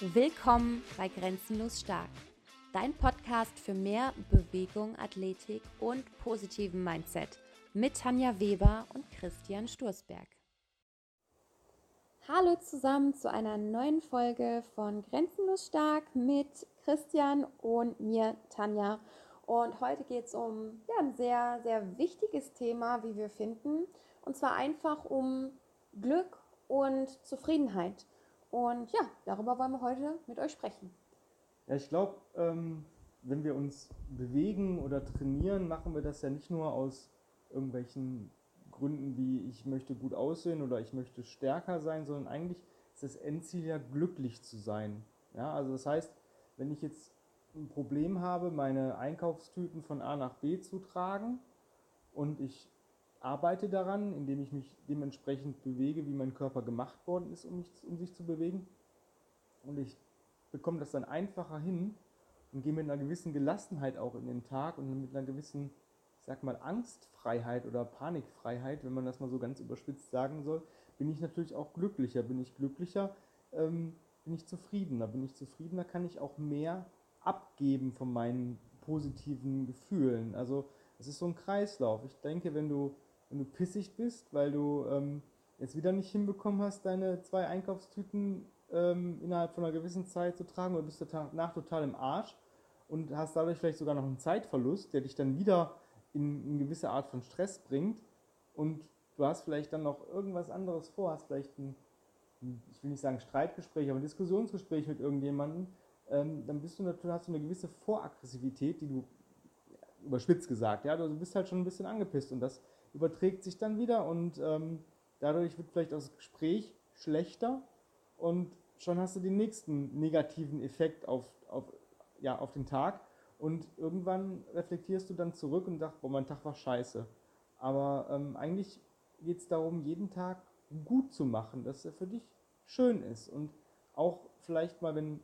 Willkommen bei Grenzenlos Stark, dein Podcast für mehr Bewegung, Athletik und positiven Mindset mit Tanja Weber und Christian Sturzberg. Hallo zusammen zu einer neuen Folge von Grenzenlos Stark mit Christian und mir, Tanja. Und heute geht es um ja, ein sehr, sehr wichtiges Thema, wie wir finden. Und zwar einfach um Glück und Zufriedenheit. Und ja, darüber wollen wir heute mit euch sprechen. Ja, ich glaube, ähm, wenn wir uns bewegen oder trainieren, machen wir das ja nicht nur aus irgendwelchen Gründen wie ich möchte gut aussehen oder ich möchte stärker sein, sondern eigentlich ist das Endziel ja glücklich zu sein. Ja, also das heißt, wenn ich jetzt ein Problem habe, meine Einkaufstüten von A nach B zu tragen und ich arbeite daran, indem ich mich dementsprechend bewege, wie mein Körper gemacht worden ist, um, mich, um sich zu bewegen. Und ich bekomme das dann einfacher hin und gehe mit einer gewissen Gelassenheit auch in den Tag und mit einer gewissen, ich sag mal, Angstfreiheit oder Panikfreiheit, wenn man das mal so ganz überspitzt sagen soll, bin ich natürlich auch glücklicher. Bin ich glücklicher, ähm, bin ich zufriedener. Bin ich zufriedener, kann ich auch mehr abgeben von meinen positiven Gefühlen. Also es ist so ein Kreislauf. Ich denke, wenn du wenn du pissig bist, weil du ähm, jetzt wieder nicht hinbekommen hast, deine zwei Einkaufstüten ähm, innerhalb von einer gewissen Zeit zu tragen oder bist danach total im Arsch und hast dadurch vielleicht sogar noch einen Zeitverlust, der dich dann wieder in eine gewisse Art von Stress bringt und du hast vielleicht dann noch irgendwas anderes vor, hast vielleicht ein, ich will nicht sagen Streitgespräch, aber ein Diskussionsgespräch mit irgendjemandem, ähm, dann bist du natürlich, hast du eine gewisse Voraggressivität, die du überspitzt gesagt, ja, du bist halt schon ein bisschen angepisst und das überträgt sich dann wieder und ähm, dadurch wird vielleicht das Gespräch schlechter und schon hast du den nächsten negativen Effekt auf, auf, ja, auf den Tag und irgendwann reflektierst du dann zurück und sagst, boah, mein Tag war scheiße. Aber ähm, eigentlich geht es darum, jeden Tag gut zu machen, dass er für dich schön ist und auch vielleicht mal, wenn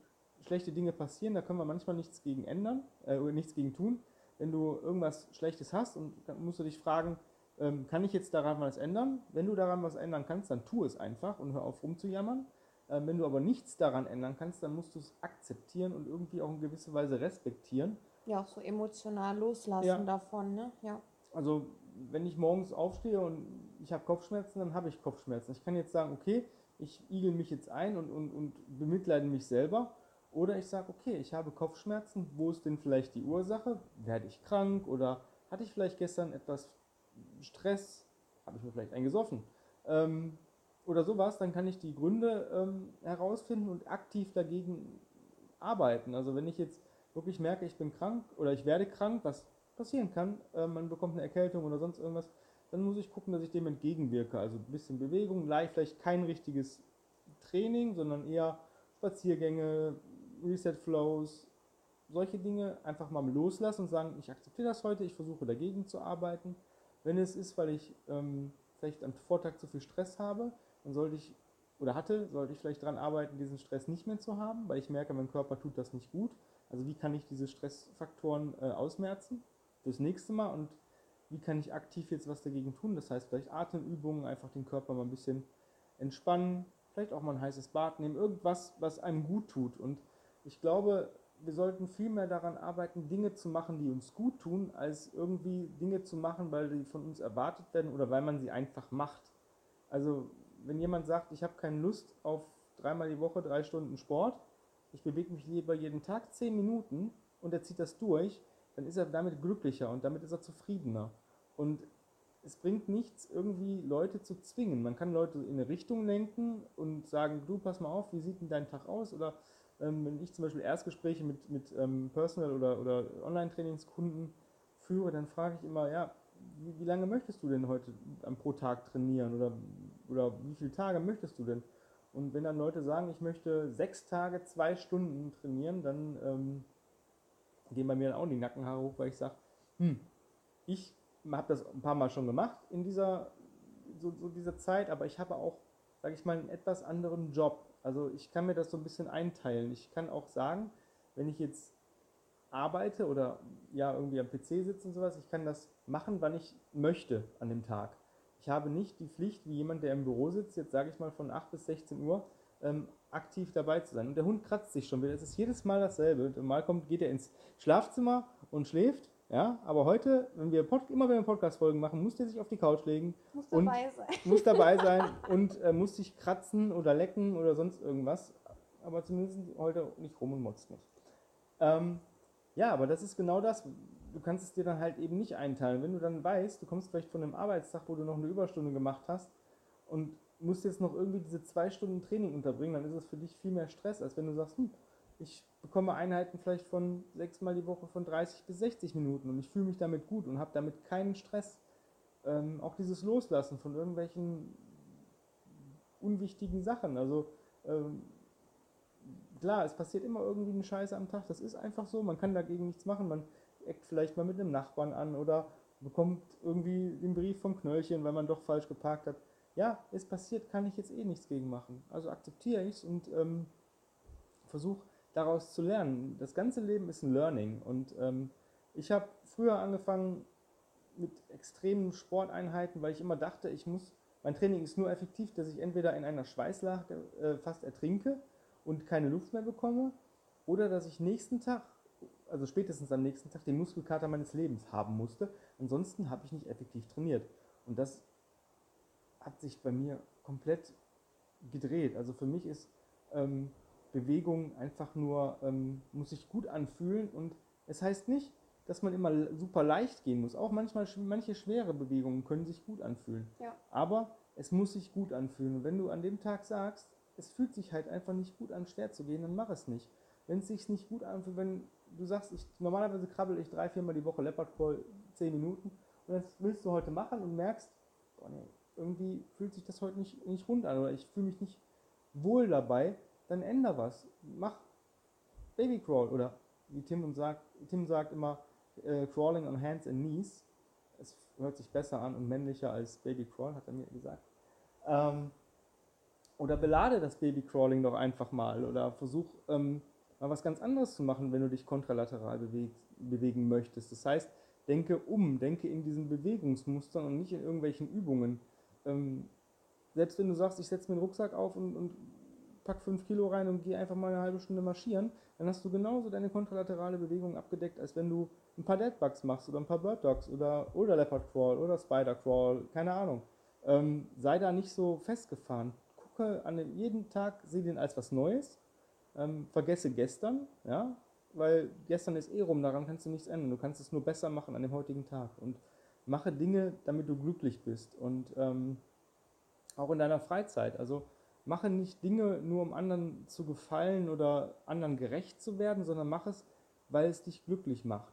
schlechte Dinge passieren, da können wir manchmal nichts gegen ändern, äh, oder nichts gegen tun. Wenn du irgendwas Schlechtes hast und dann musst du dich fragen, ähm, kann ich jetzt daran was ändern? Wenn du daran was ändern kannst, dann tu es einfach und hör auf rumzujammern. Ähm, wenn du aber nichts daran ändern kannst, dann musst du es akzeptieren und irgendwie auch in gewisser Weise respektieren. Ja, auch so emotional loslassen ja. davon, ne? Ja. Also, wenn ich morgens aufstehe und ich habe Kopfschmerzen, dann habe ich Kopfschmerzen. Ich kann jetzt sagen, okay, ich igel mich jetzt ein und, und, und bemitleide mich selber. Oder ich sage, okay, ich habe Kopfschmerzen, wo ist denn vielleicht die Ursache? Werde ich krank oder hatte ich vielleicht gestern etwas Stress, habe ich mir vielleicht eingesoffen ähm, oder sowas, dann kann ich die Gründe ähm, herausfinden und aktiv dagegen arbeiten. Also wenn ich jetzt wirklich merke, ich bin krank oder ich werde krank, was passieren kann, äh, man bekommt eine Erkältung oder sonst irgendwas, dann muss ich gucken, dass ich dem entgegenwirke. Also ein bisschen Bewegung, vielleicht kein richtiges Training, sondern eher Spaziergänge, Reset Flows, solche Dinge einfach mal loslassen und sagen, ich akzeptiere das heute, ich versuche dagegen zu arbeiten wenn es ist, weil ich ähm, vielleicht am Vortag zu viel Stress habe, dann sollte ich oder hatte, sollte ich vielleicht daran arbeiten, diesen Stress nicht mehr zu haben, weil ich merke, mein Körper tut das nicht gut. Also wie kann ich diese Stressfaktoren äh, ausmerzen fürs nächste Mal und wie kann ich aktiv jetzt was dagegen tun? Das heißt vielleicht Atemübungen, einfach den Körper mal ein bisschen entspannen, vielleicht auch mal ein heißes Bad nehmen, irgendwas, was einem gut tut. Und ich glaube, wir sollten viel mehr daran arbeiten, Dinge zu machen, die uns gut tun, als irgendwie Dinge zu machen, weil sie von uns erwartet werden oder weil man sie einfach macht. Also wenn jemand sagt, ich habe keine Lust auf dreimal die Woche drei Stunden Sport, ich bewege mich lieber jeden Tag zehn Minuten und er zieht das durch, dann ist er damit glücklicher und damit ist er zufriedener. Und es bringt nichts, irgendwie Leute zu zwingen. Man kann Leute in eine Richtung lenken und sagen, du pass mal auf, wie sieht denn dein Tag aus? Oder ähm, wenn ich zum Beispiel Erstgespräche mit, mit ähm, Personal- oder, oder Online-Trainingskunden führe, dann frage ich immer, ja, wie, wie, lange möchtest du denn heute pro Tag trainieren oder, oder wie viele Tage möchtest du denn? Und wenn dann Leute sagen, ich möchte sechs Tage, zwei Stunden trainieren, dann ähm, gehen bei mir dann auch die Nackenhaare hoch, weil ich sage, hm, ich habe das ein paar Mal schon gemacht in dieser, so, so dieser Zeit, aber ich habe auch, sage ich mal, einen etwas anderen Job. Also ich kann mir das so ein bisschen einteilen. Ich kann auch sagen, wenn ich jetzt arbeite oder ja irgendwie am PC sitze und sowas, ich kann das machen, wann ich möchte an dem Tag. Ich habe nicht die Pflicht, wie jemand, der im Büro sitzt, jetzt sage ich mal von 8 bis 16 Uhr, ähm, aktiv dabei zu sein. Und der Hund kratzt sich schon wieder. Es ist jedes Mal dasselbe. Mal kommt, geht er ins Schlafzimmer und schläft. Ja, aber heute, wenn wir Pod immer wenn wir Podcast-Folgen machen, muss der sich auf die Couch legen. Muss dabei sein. Muss dabei sein und äh, muss sich kratzen oder lecken oder sonst irgendwas. Aber zumindest heute nicht rum und motzt nicht. Ähm, ja, aber das ist genau das. Du kannst es dir dann halt eben nicht einteilen. Wenn du dann weißt, du kommst vielleicht von einem Arbeitstag, wo du noch eine Überstunde gemacht hast und musst jetzt noch irgendwie diese zwei Stunden Training unterbringen, dann ist es für dich viel mehr Stress, als wenn du sagst, hm, ich bekomme Einheiten vielleicht von sechsmal die Woche von 30 bis 60 Minuten und ich fühle mich damit gut und habe damit keinen Stress. Ähm, auch dieses Loslassen von irgendwelchen unwichtigen Sachen. Also ähm, klar, es passiert immer irgendwie eine Scheiße am Tag. Das ist einfach so. Man kann dagegen nichts machen. Man eckt vielleicht mal mit einem Nachbarn an oder bekommt irgendwie den Brief vom Knöllchen, weil man doch falsch geparkt hat. Ja, es passiert, kann ich jetzt eh nichts gegen machen. Also akzeptiere ich es und ähm, versuche daraus zu lernen. Das ganze Leben ist ein Learning. Und ähm, ich habe früher angefangen mit extremen Sporteinheiten, weil ich immer dachte, ich muss, mein Training ist nur effektiv, dass ich entweder in einer Schweißlage äh, fast ertrinke und keine Luft mehr bekomme, oder dass ich nächsten Tag, also spätestens am nächsten Tag, den Muskelkater meines Lebens haben musste. Ansonsten habe ich nicht effektiv trainiert. Und das hat sich bei mir komplett gedreht. Also für mich ist ähm, Bewegung einfach nur, ähm, muss sich gut anfühlen und es heißt nicht, dass man immer super leicht gehen muss. Auch manchmal, manche schwere Bewegungen können sich gut anfühlen. Ja. Aber es muss sich gut anfühlen. Und wenn du an dem Tag sagst, es fühlt sich halt einfach nicht gut an, schwer zu gehen, dann mach es nicht. Wenn es sich nicht gut anfühlt, wenn du sagst, ich, normalerweise krabbel ich drei, viermal die Woche Leopard Crawl zehn Minuten und das willst du heute machen und merkst, boah, nee, irgendwie fühlt sich das heute nicht, nicht rund an oder ich fühle mich nicht wohl dabei, dann änder was. Mach Babycrawl oder wie Tim sagt, Tim sagt immer äh, Crawling on Hands and Knees. Es hört sich besser an und männlicher als Babycrawl, hat er mir gesagt. Ähm, oder belade das Babycrawling doch einfach mal oder versuch ähm, mal was ganz anderes zu machen, wenn du dich kontralateral beweg, bewegen möchtest. Das heißt, denke um, denke in diesen Bewegungsmustern und nicht in irgendwelchen Übungen. Ähm, selbst wenn du sagst, ich setze mir den Rucksack auf und, und pack 5 Kilo rein und geh einfach mal eine halbe Stunde marschieren, dann hast du genauso deine kontralaterale Bewegung abgedeckt, als wenn du ein paar Deadbugs machst oder ein paar Bird Dogs oder, oder Leopard Crawl oder Spider Crawl, keine Ahnung. Ähm, sei da nicht so festgefahren. Gucke an den, jeden Tag, sieh den als was Neues. Ähm, vergesse gestern, ja, weil gestern ist eh rum, daran kannst du nichts ändern. Du kannst es nur besser machen an dem heutigen Tag und mache Dinge, damit du glücklich bist und ähm, auch in deiner Freizeit. Also mache nicht Dinge nur um anderen zu gefallen oder anderen gerecht zu werden, sondern mach es, weil es dich glücklich macht.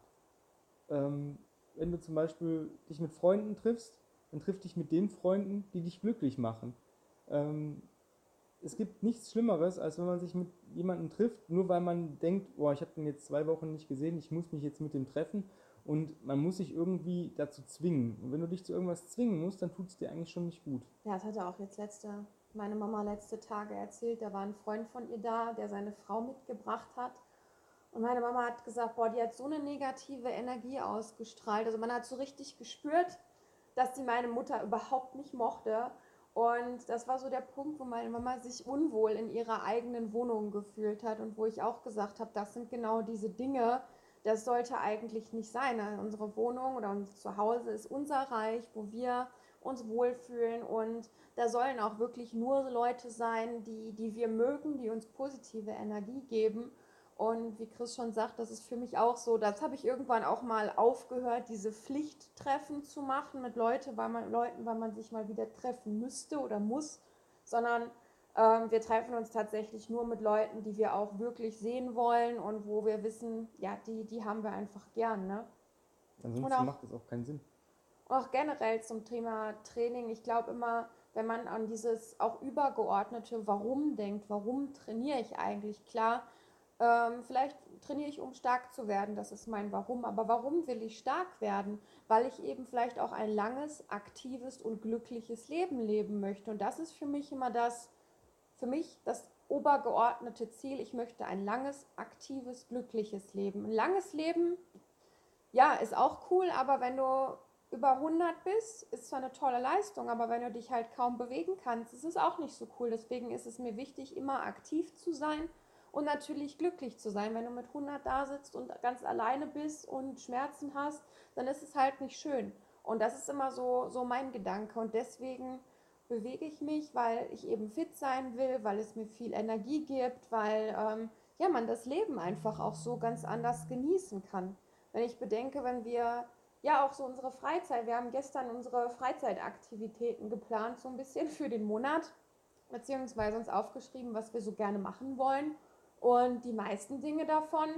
Ähm, wenn du zum Beispiel dich mit Freunden triffst, dann triff dich mit den Freunden, die dich glücklich machen. Ähm, es gibt nichts Schlimmeres, als wenn man sich mit jemandem trifft, nur weil man denkt, boah, ich habe den jetzt zwei Wochen nicht gesehen, ich muss mich jetzt mit dem treffen und man muss sich irgendwie dazu zwingen. Und wenn du dich zu irgendwas zwingen musst, dann tut es dir eigentlich schon nicht gut. Ja, das hat er auch jetzt letzte meine Mama letzte Tage erzählt, da war ein Freund von ihr da, der seine Frau mitgebracht hat. Und meine Mama hat gesagt, boah, die hat so eine negative Energie ausgestrahlt. Also man hat so richtig gespürt, dass sie meine Mutter überhaupt nicht mochte. Und das war so der Punkt, wo meine Mama sich unwohl in ihrer eigenen Wohnung gefühlt hat und wo ich auch gesagt habe, das sind genau diese Dinge, das sollte eigentlich nicht sein. Unsere Wohnung oder unser Zuhause ist unser Reich, wo wir uns wohlfühlen und da sollen auch wirklich nur Leute sein, die, die wir mögen, die uns positive Energie geben. Und wie Chris schon sagt, das ist für mich auch so, das habe ich irgendwann auch mal aufgehört, diese Pflichttreffen zu machen mit Leute, weil man, Leuten, weil man sich mal wieder treffen müsste oder muss, sondern ähm, wir treffen uns tatsächlich nur mit Leuten, die wir auch wirklich sehen wollen und wo wir wissen, ja, die, die haben wir einfach gern. Ne? Ansonsten auch, macht das auch keinen Sinn. Auch generell zum Thema Training, ich glaube immer, wenn man an dieses auch übergeordnete Warum denkt, warum trainiere ich eigentlich? Klar, ähm, vielleicht trainiere ich, um stark zu werden, das ist mein Warum, aber warum will ich stark werden? Weil ich eben vielleicht auch ein langes, aktives und glückliches Leben leben möchte. Und das ist für mich immer das, für mich das obergeordnete Ziel. Ich möchte ein langes, aktives, glückliches Leben. Ein langes Leben, ja, ist auch cool, aber wenn du über 100 bist, ist zwar eine tolle Leistung, aber wenn du dich halt kaum bewegen kannst, ist es auch nicht so cool. Deswegen ist es mir wichtig, immer aktiv zu sein und natürlich glücklich zu sein. Wenn du mit 100 da sitzt und ganz alleine bist und Schmerzen hast, dann ist es halt nicht schön. Und das ist immer so, so mein Gedanke. Und deswegen bewege ich mich, weil ich eben fit sein will, weil es mir viel Energie gibt, weil ähm, ja, man das Leben einfach auch so ganz anders genießen kann. Wenn ich bedenke, wenn wir ja auch so unsere Freizeit, wir haben gestern unsere Freizeitaktivitäten geplant, so ein bisschen für den Monat, beziehungsweise uns aufgeschrieben, was wir so gerne machen wollen. Und die meisten Dinge davon,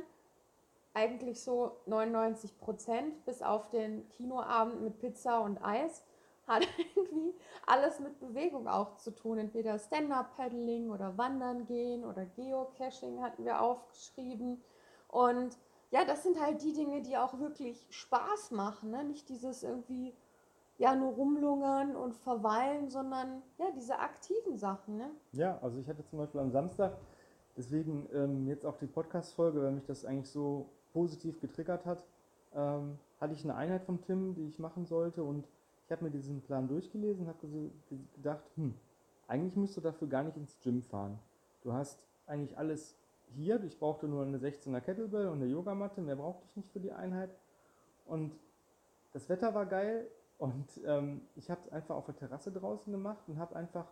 eigentlich so 99 Prozent, bis auf den Kinoabend mit Pizza und Eis, hat irgendwie alles mit Bewegung auch zu tun. Entweder Stand-Up-Paddling oder Wandern gehen oder Geocaching hatten wir aufgeschrieben. Und ja, das sind halt die Dinge, die auch wirklich Spaß machen. Ne? Nicht dieses irgendwie ja nur rumlungern und verweilen, sondern ja, diese aktiven Sachen. Ne? Ja, also ich hatte zum Beispiel am Samstag, deswegen ähm, jetzt auch die Podcast-Folge, weil mich das eigentlich so positiv getriggert hat, ähm, hatte ich eine Einheit von Tim, die ich machen sollte und ich habe mir diesen Plan durchgelesen und habe gedacht, hm, eigentlich müsst du dafür gar nicht ins Gym fahren. Du hast eigentlich alles hier, ich brauchte nur eine 16er Kettlebell und eine Yogamatte, mehr brauchte ich nicht für die Einheit. Und das Wetter war geil und ähm, ich habe es einfach auf der Terrasse draußen gemacht und habe einfach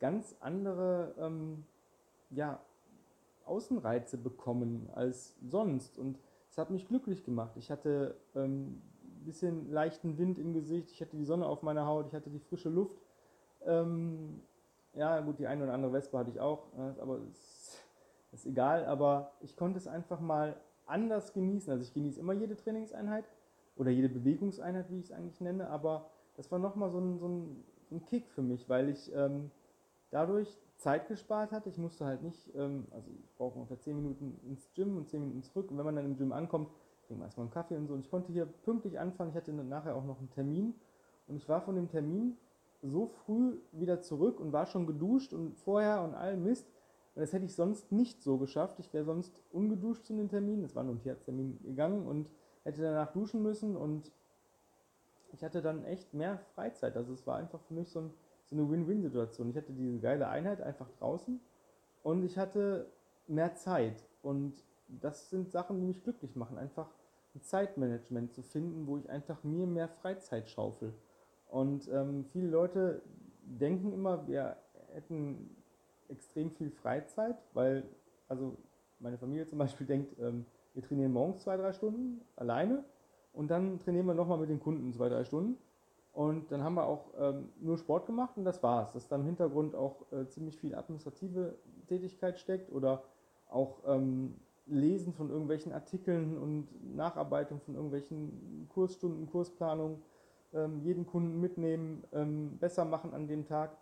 ganz andere ähm, ja, Außenreize bekommen als sonst. Und es hat mich glücklich gemacht. Ich hatte ähm, bisschen leichten Wind im Gesicht, ich hatte die Sonne auf meiner Haut, ich hatte die frische Luft. Ähm, ja, gut, die eine oder andere Wespe hatte ich auch, äh, aber es ist egal, aber ich konnte es einfach mal anders genießen. Also ich genieße immer jede Trainingseinheit oder jede Bewegungseinheit, wie ich es eigentlich nenne, aber das war nochmal so ein, so, ein, so ein Kick für mich, weil ich ähm, dadurch Zeit gespart hatte. Ich musste halt nicht, ähm, also ich brauche ungefähr 10 Minuten ins Gym und 10 Minuten zurück. Und wenn man dann im Gym ankommt, wir erstmal einen Kaffee und so. Und ich konnte hier pünktlich anfangen. Ich hatte nachher auch noch einen Termin. Und ich war von dem Termin so früh wieder zurück und war schon geduscht und vorher und all Mist. Und das hätte ich sonst nicht so geschafft. Ich wäre sonst ungeduscht zu dem Termin. Es war nur ein Tierarzttermin gegangen und hätte danach duschen müssen. Und ich hatte dann echt mehr Freizeit. Also es war einfach für mich so, ein, so eine Win-Win-Situation. Ich hatte diese geile Einheit einfach draußen und ich hatte mehr Zeit. Und das sind Sachen, die mich glücklich machen. Einfach ein Zeitmanagement zu finden, wo ich einfach mir mehr Freizeit schaufel. Und ähm, viele Leute denken immer, wir hätten extrem viel Freizeit, weil, also meine Familie zum Beispiel denkt, ähm, wir trainieren morgens zwei, drei Stunden alleine und dann trainieren wir nochmal mit den Kunden zwei, drei Stunden. Und dann haben wir auch ähm, nur Sport gemacht und das war's. Dass da im Hintergrund auch äh, ziemlich viel administrative Tätigkeit steckt oder auch ähm, Lesen von irgendwelchen Artikeln und Nacharbeitung von irgendwelchen Kursstunden, Kursplanungen, ähm, jeden Kunden mitnehmen, ähm, besser machen an dem Tag.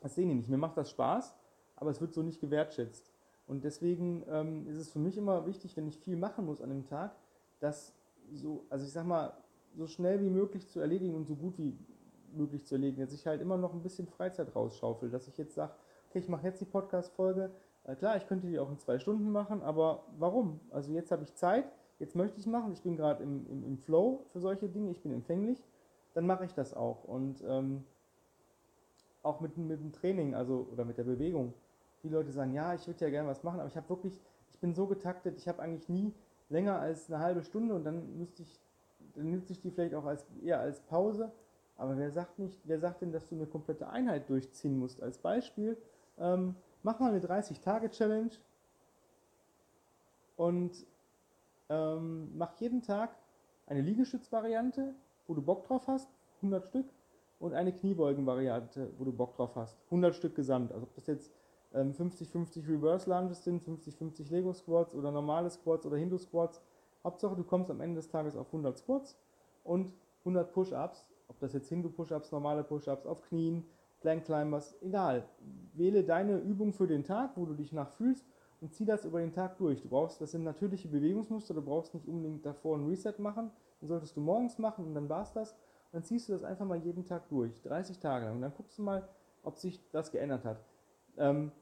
Das sehen die nicht. Mir macht das Spaß, aber es wird so nicht gewertschätzt. Und deswegen ähm, ist es für mich immer wichtig, wenn ich viel machen muss an dem Tag, das so, also ich sag mal, so schnell wie möglich zu erledigen und so gut wie möglich zu erledigen, dass ich halt immer noch ein bisschen Freizeit rausschaufel, dass ich jetzt sage, okay, ich mache jetzt die Podcast-Folge, äh, klar, ich könnte die auch in zwei Stunden machen, aber warum? Also jetzt habe ich Zeit, jetzt möchte ich machen, ich bin gerade im, im, im, Flow für solche Dinge, ich bin empfänglich, dann mache ich das auch. Und ähm, auch mit, mit dem Training, also oder mit der Bewegung. Viele Leute sagen, ja, ich würde ja gerne was machen, aber ich habe wirklich, ich bin so getaktet, ich habe eigentlich nie länger als eine halbe Stunde und dann müsste ich, dann nütze ich die vielleicht auch als, eher als Pause. Aber wer sagt nicht, wer sagt denn, dass du eine komplette Einheit durchziehen musst? Als Beispiel, ähm, mach mal eine 30-Tage-Challenge und ähm, mach jeden Tag eine Liegestütz-Variante, wo du Bock drauf hast, 100 Stück, und eine Kniebeugen-Variante, wo du Bock drauf hast, 100 Stück gesamt. Also ob das jetzt 50-50 ähm, Reverse Lunges sind, 50-50 Lego Squats oder normale Squats oder Hindu Squats. Hauptsache du kommst am Ende des Tages auf 100 Squats und 100 Push-Ups, ob das jetzt Hindu Push-Ups, normale Push-Ups auf Knien, Plank Climbers, egal. Wähle deine Übung für den Tag, wo du dich nach fühlst und zieh das über den Tag durch. Du brauchst, das sind natürliche Bewegungsmuster, du brauchst nicht unbedingt davor ein Reset machen. Dann solltest du morgens machen und dann war's das. Dann ziehst du das einfach mal jeden Tag durch, 30 Tage lang. Und dann guckst du mal, ob sich das geändert hat. Ähm,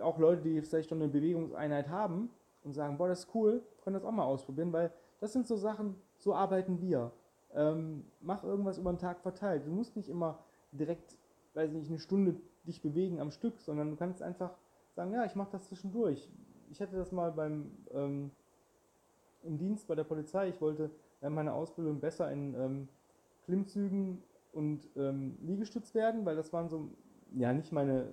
auch Leute, die vielleicht schon eine Bewegungseinheit haben und sagen, boah, das ist cool, können das auch mal ausprobieren, weil das sind so Sachen, so arbeiten wir. Ähm, mach irgendwas über den Tag verteilt. Du musst nicht immer direkt, weiß ich nicht, eine Stunde dich bewegen am Stück, sondern du kannst einfach sagen, ja, ich mache das zwischendurch. Ich hatte das mal beim ähm, im Dienst bei der Polizei. Ich wollte während meiner Ausbildung besser in ähm, Klimmzügen und ähm, Liegestütz werden, weil das waren so, ja, nicht meine,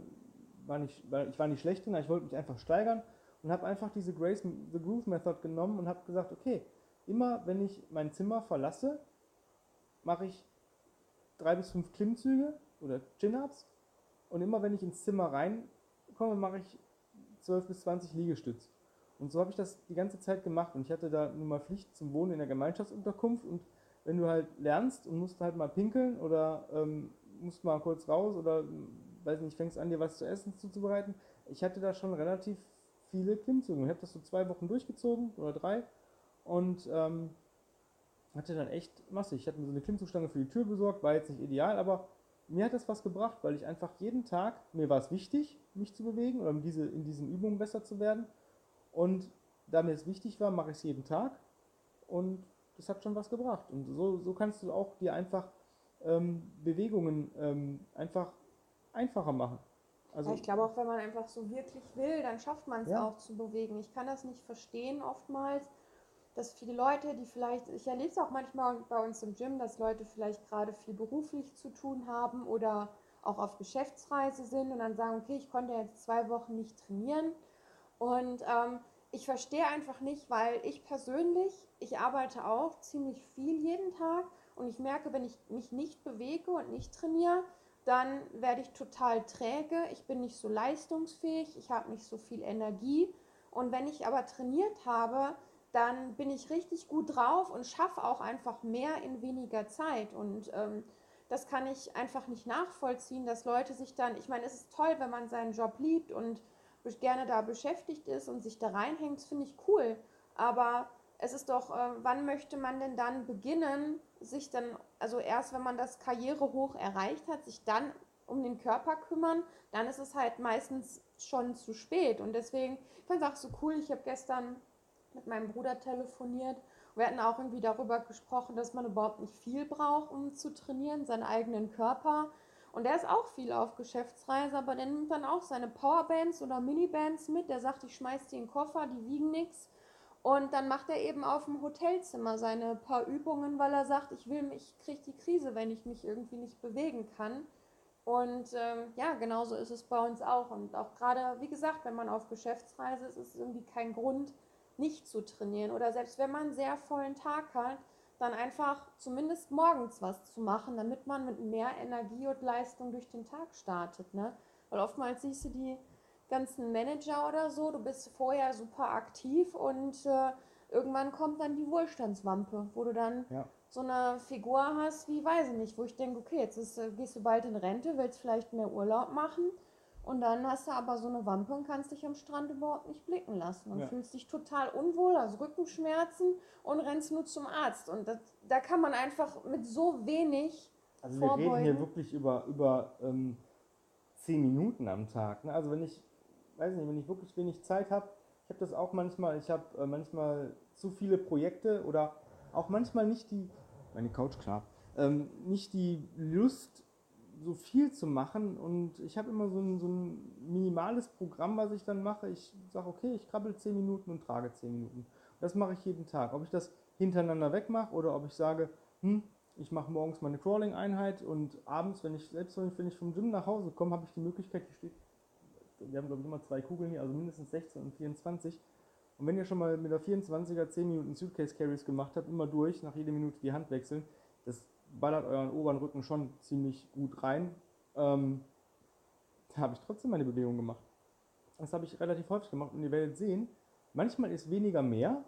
war nicht, ich war nicht schlecht drin, ich wollte mich einfach steigern und habe einfach diese Grace the Groove Method genommen und habe gesagt, okay, immer wenn ich mein Zimmer verlasse, mache ich drei bis fünf Klimmzüge oder Chin-Ups und immer wenn ich ins Zimmer reinkomme, mache ich 12 bis 20 Liegestütz. Und so habe ich das die ganze Zeit gemacht und ich hatte da nun mal Pflicht zum Wohnen in der Gemeinschaftsunterkunft und wenn du halt lernst und musst halt mal pinkeln oder ähm, musst mal kurz raus oder weiß nicht, fängst an dir was zu essen zuzubereiten, ich hatte da schon relativ viele Klimmzüge. Ich habe das so zwei Wochen durchgezogen oder drei und ähm, hatte dann echt massig. Ich hatte mir so eine Klimmzugstange für die Tür besorgt, war jetzt nicht ideal, aber mir hat das was gebracht, weil ich einfach jeden Tag, mir war es wichtig, mich zu bewegen oder diese, in diesen Übungen besser zu werden. Und da mir es wichtig war, mache ich es jeden Tag und das hat schon was gebracht. Und so, so kannst du auch dir einfach ähm, Bewegungen ähm, einfach einfacher machen. Also, ja, ich glaube auch, wenn man einfach so wirklich will, dann schafft man es ja. auch zu bewegen. Ich kann das nicht verstehen oftmals, dass viele Leute, die vielleicht, ich erlebe es auch manchmal bei uns im Gym, dass Leute vielleicht gerade viel beruflich zu tun haben oder auch auf Geschäftsreise sind und dann sagen, okay, ich konnte jetzt zwei Wochen nicht trainieren. Und ähm, ich verstehe einfach nicht, weil ich persönlich, ich arbeite auch ziemlich viel jeden Tag und ich merke, wenn ich mich nicht bewege und nicht trainiere, dann werde ich total träge, ich bin nicht so leistungsfähig, ich habe nicht so viel Energie. Und wenn ich aber trainiert habe, dann bin ich richtig gut drauf und schaffe auch einfach mehr in weniger Zeit. Und ähm, das kann ich einfach nicht nachvollziehen, dass Leute sich dann, ich meine, es ist toll, wenn man seinen Job liebt und gerne da beschäftigt ist und sich da reinhängt, finde ich cool. Aber es ist doch, äh, wann möchte man denn dann beginnen, sich dann, also erst wenn man das Karrierehoch erreicht hat, sich dann um den Körper kümmern, dann ist es halt meistens schon zu spät. Und deswegen, ich fand es auch so cool, ich habe gestern mit meinem Bruder telefoniert. Wir hatten auch irgendwie darüber gesprochen, dass man überhaupt nicht viel braucht, um zu trainieren, seinen eigenen Körper. Und der ist auch viel auf Geschäftsreise, aber der nimmt dann auch seine Powerbands oder Minibands mit. Der sagt, ich schmeiß die in den Koffer, die wiegen nichts. Und dann macht er eben auf dem Hotelzimmer seine paar Übungen, weil er sagt, ich will mich, ich kriege die Krise, wenn ich mich irgendwie nicht bewegen kann. Und ähm, ja, genauso ist es bei uns auch. Und auch gerade, wie gesagt, wenn man auf Geschäftsreise ist, ist es irgendwie kein Grund, nicht zu trainieren. Oder selbst wenn man einen sehr vollen Tag hat, dann einfach zumindest morgens was zu machen, damit man mit mehr Energie und Leistung durch den Tag startet. Ne? Weil oftmals siehst du die ganzen Manager oder so, du bist vorher super aktiv und äh, irgendwann kommt dann die Wohlstandswampe, wo du dann ja. so eine Figur hast, wie weiß ich nicht, wo ich denke, okay, jetzt ist, äh, gehst du bald in Rente, willst vielleicht mehr Urlaub machen und dann hast du aber so eine Wampe und kannst dich am Strand überhaupt nicht blicken lassen und ja. fühlst dich total unwohl, hast Rückenschmerzen und rennst nur zum Arzt. Und das, da kann man einfach mit so wenig. Also wir reden hier wirklich über, über ähm, zehn Minuten am Tag. Ne? Also wenn ich, weiß nicht, wenn ich wirklich wenig Zeit habe, ich habe das auch manchmal, ich habe äh, manchmal zu viele Projekte oder auch manchmal nicht die, meine Couch klar, ähm, nicht die Lust so viel zu machen und ich habe immer so ein, so ein minimales Programm, was ich dann mache. Ich sage, okay, ich krabbel 10 Minuten und trage 10 Minuten. Das mache ich jeden Tag. Ob ich das hintereinander wegmache oder ob ich sage, hm, ich mache morgens meine Crawling-Einheit und abends, wenn ich selbst wenn ich vom Gym nach Hause komme, habe ich die Möglichkeit, hier steht, wir haben glaube ich immer zwei Kugeln hier, also mindestens 16 und 24. Und wenn ihr schon mal mit der 24er 10 Minuten Suitcase Carries gemacht habt, immer durch, nach jeder Minute die Hand wechseln, das ballert euren oberen Rücken schon ziemlich gut rein. Ähm, da habe ich trotzdem meine Bewegung gemacht. Das habe ich relativ häufig gemacht und ihr werdet sehen, manchmal ist weniger mehr,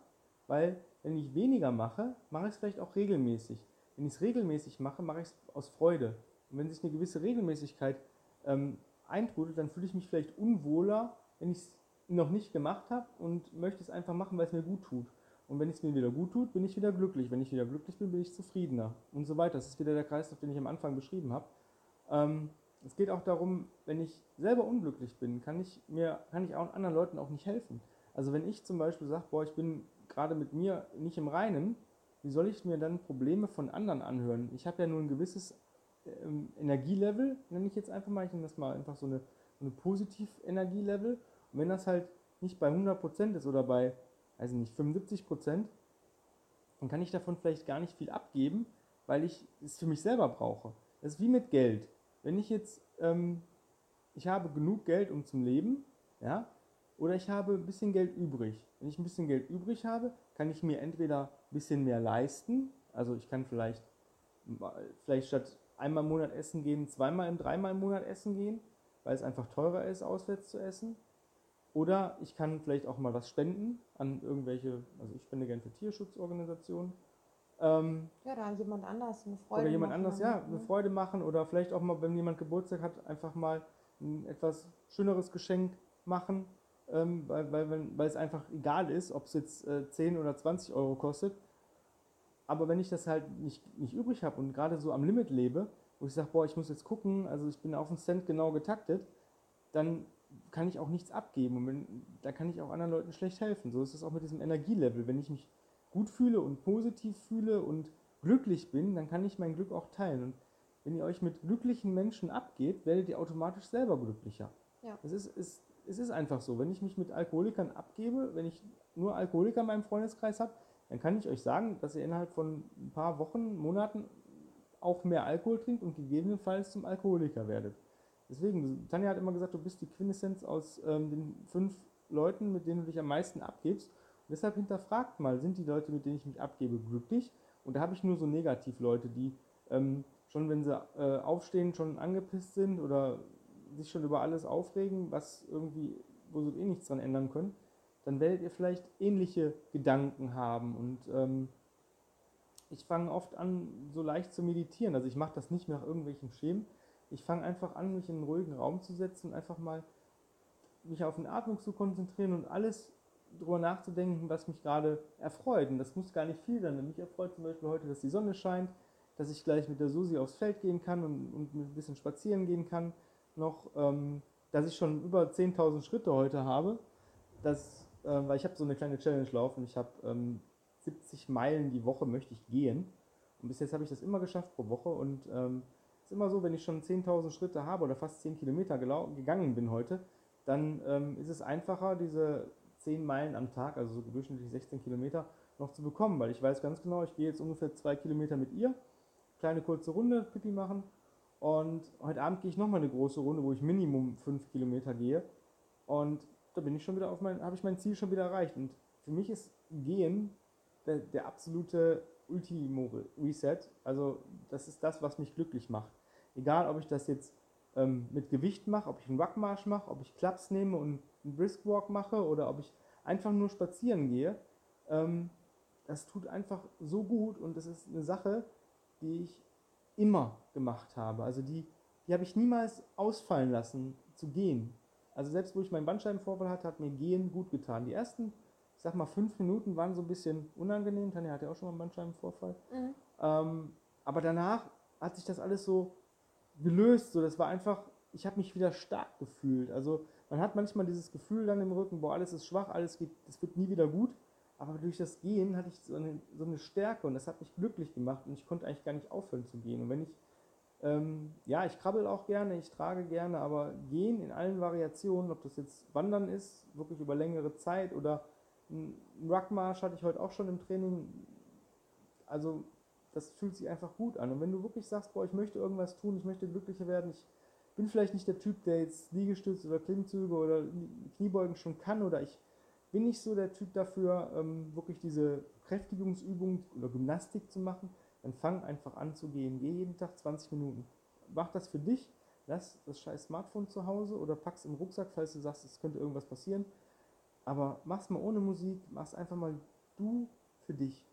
weil wenn ich weniger mache, mache ich es vielleicht auch regelmäßig. Wenn ich es regelmäßig mache, mache ich es aus Freude. Und wenn sich eine gewisse Regelmäßigkeit ähm, eintrudelt, dann fühle ich mich vielleicht unwohler, wenn ich es noch nicht gemacht habe und möchte es einfach machen, weil es mir gut tut. Und wenn es mir wieder gut tut, bin ich wieder glücklich. Wenn ich wieder glücklich bin, bin ich zufriedener und so weiter. Das ist wieder der Kreislauf, den ich am Anfang beschrieben habe. Ähm, es geht auch darum, wenn ich selber unglücklich bin, kann ich mir, kann ich auch anderen Leuten auch nicht helfen. Also wenn ich zum Beispiel sage, boah, ich bin gerade mit mir nicht im Reinen, wie soll ich mir dann Probleme von anderen anhören? Ich habe ja nur ein gewisses ähm, Energielevel, nenne ich jetzt einfach mal, ich nenne das mal einfach so eine, so eine Positiv-Energielevel. Und wenn das halt nicht bei 100% ist oder bei, also nicht 75%, dann kann ich davon vielleicht gar nicht viel abgeben, weil ich es für mich selber brauche. Das ist wie mit Geld. Wenn ich jetzt, ähm, ich habe genug Geld, um zum Leben, ja, oder ich habe ein bisschen Geld übrig. Wenn ich ein bisschen Geld übrig habe, kann ich mir entweder ein bisschen mehr leisten, also ich kann vielleicht, vielleicht statt einmal im Monat essen gehen, zweimal, dreimal im Monat essen gehen, weil es einfach teurer ist, auswärts zu essen. Oder ich kann vielleicht auch mal was spenden an irgendwelche, also ich spende gerne für Tierschutzorganisationen. Ähm, ja, da jemand anders eine Freude Oder jemand anders, ja, eine ne? Freude machen. Oder vielleicht auch mal, wenn jemand Geburtstag hat, einfach mal ein etwas schöneres Geschenk machen, ähm, weil, weil, weil es einfach egal ist, ob es jetzt äh, 10 oder 20 Euro kostet. Aber wenn ich das halt nicht, nicht übrig habe und gerade so am Limit lebe, wo ich sage, boah, ich muss jetzt gucken, also ich bin auf einen Cent genau getaktet, dann kann ich auch nichts abgeben und wenn, da kann ich auch anderen Leuten schlecht helfen. So ist es auch mit diesem Energielevel. Wenn ich mich gut fühle und positiv fühle und glücklich bin, dann kann ich mein Glück auch teilen. Und wenn ihr euch mit glücklichen Menschen abgebt, werdet ihr automatisch selber glücklicher. Ja. Es, ist, es, es ist einfach so. Wenn ich mich mit Alkoholikern abgebe, wenn ich nur Alkoholiker in meinem Freundeskreis habe, dann kann ich euch sagen, dass ihr innerhalb von ein paar Wochen, Monaten auch mehr Alkohol trinkt und gegebenenfalls zum Alkoholiker werdet. Deswegen, Tanja hat immer gesagt, du bist die Quintessenz aus ähm, den fünf Leuten, mit denen du dich am meisten abgibst. Und deshalb hinterfragt mal, sind die Leute, mit denen ich mich abgebe, glücklich? Und da habe ich nur so Negativ-Leute, die ähm, schon, wenn sie äh, aufstehen, schon angepisst sind oder sich schon über alles aufregen, was irgendwie, wo sie eh nichts dran ändern können, dann werdet ihr vielleicht ähnliche Gedanken haben. Und ähm, ich fange oft an, so leicht zu meditieren. Also ich mache das nicht nach irgendwelchen Schemen, ich fange einfach an, mich in einen ruhigen Raum zu setzen und einfach mal mich auf den Atmung zu konzentrieren und alles darüber nachzudenken, was mich gerade erfreut. Und das muss gar nicht viel sein. Mich erfreut zum Beispiel heute, dass die Sonne scheint, dass ich gleich mit der Susi aufs Feld gehen kann und, und ein bisschen spazieren gehen kann. Noch, ähm, dass ich schon über 10.000 Schritte heute habe. Das, äh, weil ich habe so eine kleine Challenge laufen. Ich habe ähm, 70 Meilen die Woche möchte ich gehen. Und bis jetzt habe ich das immer geschafft pro Woche. Und ähm, ist immer so, wenn ich schon 10.000 Schritte habe oder fast 10 Kilometer gegangen bin heute, dann ähm, ist es einfacher, diese 10 Meilen am Tag, also so durchschnittlich 16 Kilometer, noch zu bekommen, weil ich weiß ganz genau, ich gehe jetzt ungefähr 2 Kilometer mit ihr, kleine kurze Runde, Pipi machen. Und heute Abend gehe ich nochmal eine große Runde, wo ich Minimum 5 Kilometer gehe. Und da bin ich schon wieder auf mein, habe ich mein Ziel schon wieder erreicht. Und für mich ist Gehen der, der absolute Ultimo Reset, also das ist das, was mich glücklich macht. Egal, ob ich das jetzt ähm, mit Gewicht mache, ob ich einen Ruckmarsch mache, ob ich Klaps nehme und einen Briskwalk mache oder ob ich einfach nur spazieren gehe. Ähm, das tut einfach so gut und das ist eine Sache, die ich immer gemacht habe. Also die, die habe ich niemals ausfallen lassen, zu gehen. Also selbst wo ich meinen Bandscheibenvorfall hatte, hat mir Gehen gut getan. Die ersten, ich sag mal, fünf Minuten waren so ein bisschen unangenehm. Tanja hatte auch schon mal einen Bandscheibenvorfall. Mhm. Ähm, aber danach hat sich das alles so gelöst. So, das war einfach, ich habe mich wieder stark gefühlt. Also man hat manchmal dieses Gefühl dann im Rücken, boah, alles ist schwach, alles geht, das wird nie wieder gut. Aber durch das Gehen hatte ich so eine, so eine Stärke und das hat mich glücklich gemacht und ich konnte eigentlich gar nicht aufhören zu gehen. Und wenn ich, ähm, ja, ich krabbel auch gerne, ich trage gerne, aber Gehen in allen Variationen, ob das jetzt Wandern ist, wirklich über längere Zeit oder ein Ruckmarsch hatte ich heute auch schon im Training. Also das fühlt sich einfach gut an. Und wenn du wirklich sagst, boah, ich möchte irgendwas tun, ich möchte glücklicher werden, ich bin vielleicht nicht der Typ, der jetzt Liegestütze oder Klimmzüge oder Kniebeugen schon kann oder ich bin nicht so der Typ dafür, ähm, wirklich diese Kräftigungsübung oder Gymnastik zu machen, dann fang einfach an zu gehen. Geh jeden Tag 20 Minuten. Mach das für dich, lass das scheiß Smartphone zu Hause oder pack's im Rucksack, falls du sagst, es könnte irgendwas passieren. Aber mach's mal ohne Musik, mach's einfach mal du für dich.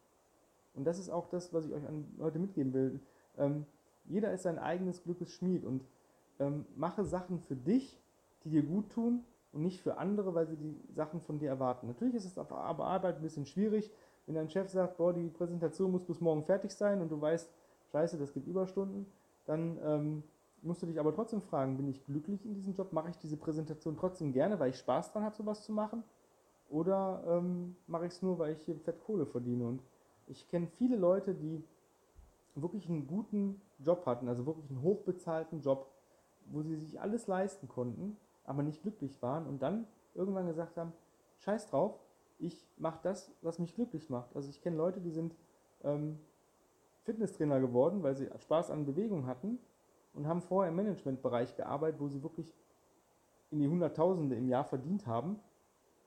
Und das ist auch das, was ich euch heute mitgeben will. Ähm, jeder ist sein eigenes Glückes Schmied und ähm, mache Sachen für dich, die dir gut tun und nicht für andere, weil sie die Sachen von dir erwarten. Natürlich ist es auf Arbeit ein bisschen schwierig, wenn dein Chef sagt, boah, die Präsentation muss bis morgen fertig sein und du weißt, scheiße, das gibt Überstunden, dann ähm, musst du dich aber trotzdem fragen, bin ich glücklich in diesem Job? Mache ich diese Präsentation trotzdem gerne, weil ich Spaß dran habe, sowas zu machen? Oder ähm, mache ich es nur, weil ich hier Fett Kohle verdiene? Und Ich kenne viele Leute, die wirklich einen guten Job hatten, also wirklich einen hochbezahlten Job, wo sie sich alles leisten konnten, aber nicht glücklich waren und dann irgendwann gesagt haben, scheiß drauf, ich mache das, was mich glücklich macht. Also ich kenne Leute, die sind ähm, Fitnesstrainer geworden, weil sie Spaß an Bewegung hatten und haben vorher im Managementbereich gearbeitet, wo sie wirklich in die Hunderttausende im Jahr verdient haben.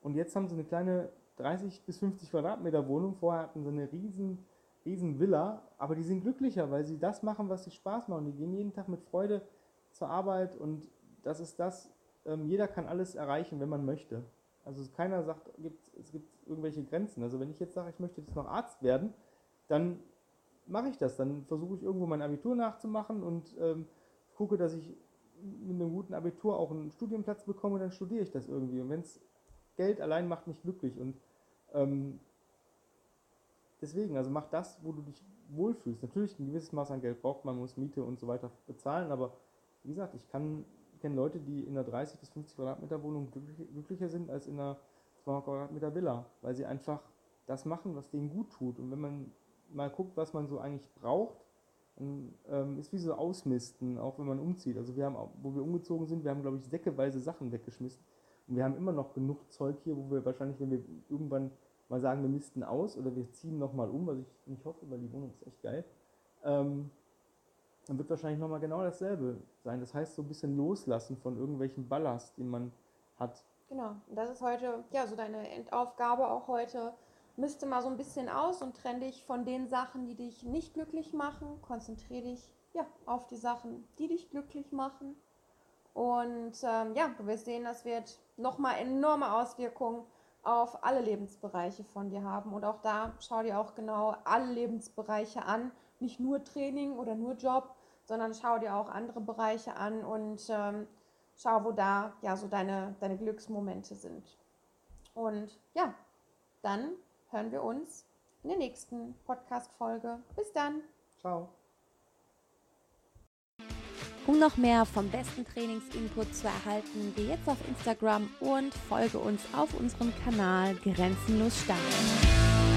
Und jetzt haben sie eine kleine 30 bis 50 Quadratmeter Wohnung. Vorher hatten sie eine riesen, riesen Villa, aber die sind glücklicher, weil sie das machen, was sie Spaß machen. Die gehen jeden Tag mit Freude zur Arbeit und das ist das, ähm, jeder kann alles erreichen, wenn man möchte. Also keiner sagt, es gibt irgendwelche Grenzen. Also wenn ich jetzt sage, ich möchte jetzt noch Arzt werden, dann mache ich das. Dann versuche ich irgendwo mein Abitur nachzumachen und ähm, gucke, dass ich mit einem guten Abitur auch einen Studienplatz bekomme, dann studiere ich das irgendwie. Und wenn es Geld allein macht mich glücklich. Und ähm, deswegen, also mach das, wo du dich wohlfühlst. Natürlich ein gewisses Maß an Geld braucht man, muss Miete und so weiter bezahlen, aber wie gesagt, ich kann kenne Leute, die in einer 30 bis 50 Quadratmeter Wohnung glücklicher sind als in einer 200 Quadratmeter Villa, weil sie einfach das machen, was denen gut tut. Und wenn man mal guckt, was man so eigentlich braucht, dann ähm, ist wie so Ausmisten, auch wenn man umzieht. Also wir haben, wo wir umgezogen sind, wir haben, glaube ich, säckeweise Sachen weggeschmissen. Wir haben immer noch genug Zeug hier, wo wir wahrscheinlich, wenn wir irgendwann mal sagen, wir misten aus oder wir ziehen nochmal um, was ich nicht hoffe, weil die Wohnung ist echt geil, ähm, dann wird wahrscheinlich nochmal genau dasselbe sein. Das heißt, so ein bisschen loslassen von irgendwelchen Ballast, den man hat. Genau, das ist heute, ja, so deine Endaufgabe auch heute. Miste mal so ein bisschen aus und trenne dich von den Sachen, die dich nicht glücklich machen. Konzentriere dich ja, auf die Sachen, die dich glücklich machen. Und ähm, ja, du wirst sehen, das wird nochmal enorme Auswirkungen auf alle Lebensbereiche von dir haben. Und auch da schau dir auch genau alle Lebensbereiche an nicht nur Training oder nur Job, sondern schau dir auch andere Bereiche an und ähm, schau, wo da ja so deine, deine Glücksmomente sind. Und ja, dann hören wir uns in der nächsten Podcast-Folge. Bis dann. Ciao. Um noch mehr vom besten Trainingsinput zu erhalten, geh jetzt auf Instagram und folge uns auf unserem Kanal Grenzenlos Stark.